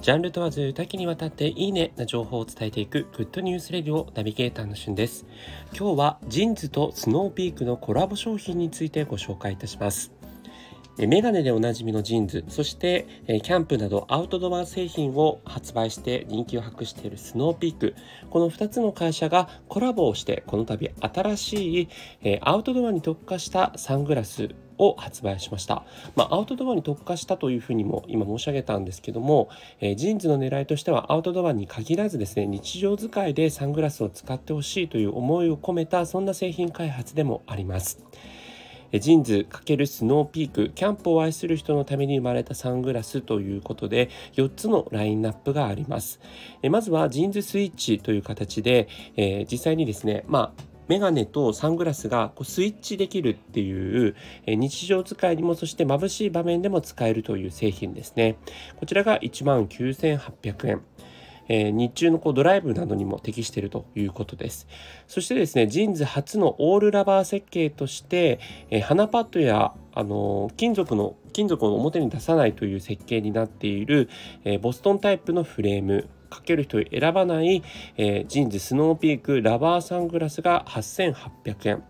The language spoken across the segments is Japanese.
ジャンル問わず多岐にわたっていいねな情報を伝えていく Good News Radio ナビゲーターのしゅんです。今日は JINSとスノーピークのコラボ商品についてご紹介いたします。メガネでおなじみの JINS、そしてキャンプなどアウトドア製品を発売して人気を博しているスノーピーク。この2つの会社がコラボをして、この度新しいアウトドアに特化したサングラスを発売しました。まあ、アウトドアに特化したというふうにも今申し上げたんですけども、えー、 JINSの狙いとしてはアウトドアに限らずですね、日常使いでサングラスを使ってほしいという思いを込めたそんな製品開発でもあります。 JINS×スノーピークキャンプを愛する人のために生まれたサングラスということで4つのラインナップがあります。まずは JINS Switch という形で、実際にですねまあメガネとサングラスがこうスイッチできるっていう、日常使いにもそして眩しい場面でも使えるという製品ですね。こちらが19,800円。えー、日中のこうドライブなどにも適しているということです。そしてですね、 JINS初のオールラバー設計として、えー、鼻パッドや、あの、金属の金属を表に出さないという設計になっている、えー、ボストンタイプのフレームかける人選ばない、えー、 JINSスノーピークラバーサングラスが8800円。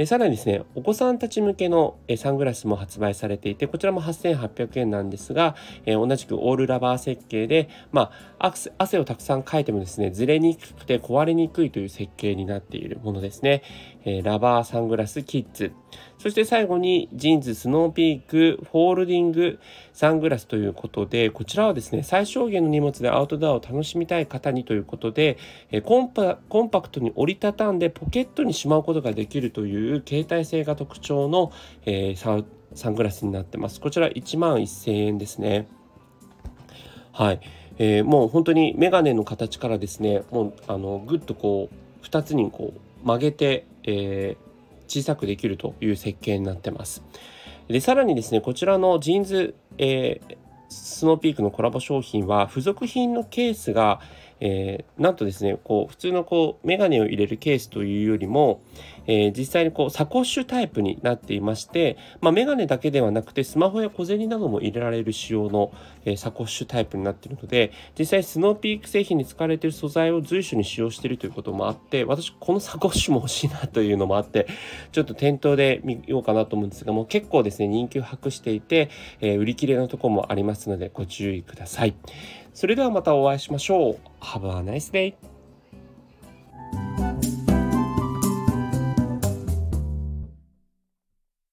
えさらにですね、お子さんたち向けの、えサングラスも発売されていて、こちらも8800円なんですが、え同じくオールラバー設計で、まあ、汗をたくさんかいてもですね、ずれにくくて壊れにくいという設計になっているものですね。えラバーサングラスキッズ。そして最後に JINSスノーピーク folding サングラスということで、こちらはですね、最小限の荷物でアウトドアを楽しみたい方にということで、えコンパコンパクトに折りたたんでポケットにしまうことができるといういう携帯性が特徴の、えー、サングラスになってます。こちら1万1000円ですね。はい。えー、もう本当にメガネの形からですね、もうあのぐっとこう2つにこう曲げて、えー、小さくできるという設計になってます。でさらにですねこちらの JINS、えー、スノーピークのコラボ商品は付属品のケースが、えー、なんとですねこう普通のこうメガネを入れるケースというよりも、えー、実際にこうサコッシュタイプになっていまして、まあ、メガネだけではなくてスマホや小銭なども入れられる仕様の、えー、サコッシュタイプになっているので実際スノーピーク製品に使われている素材を随所に使用しているということもあって私このサコッシュも欲しいなというのもあってちょっと店頭で見ようかなと思うんですがもう結構ですね人気を博していて、え売り切れのところもありますのでご注意ください。それではまたお会いしましょう。Have a nice day!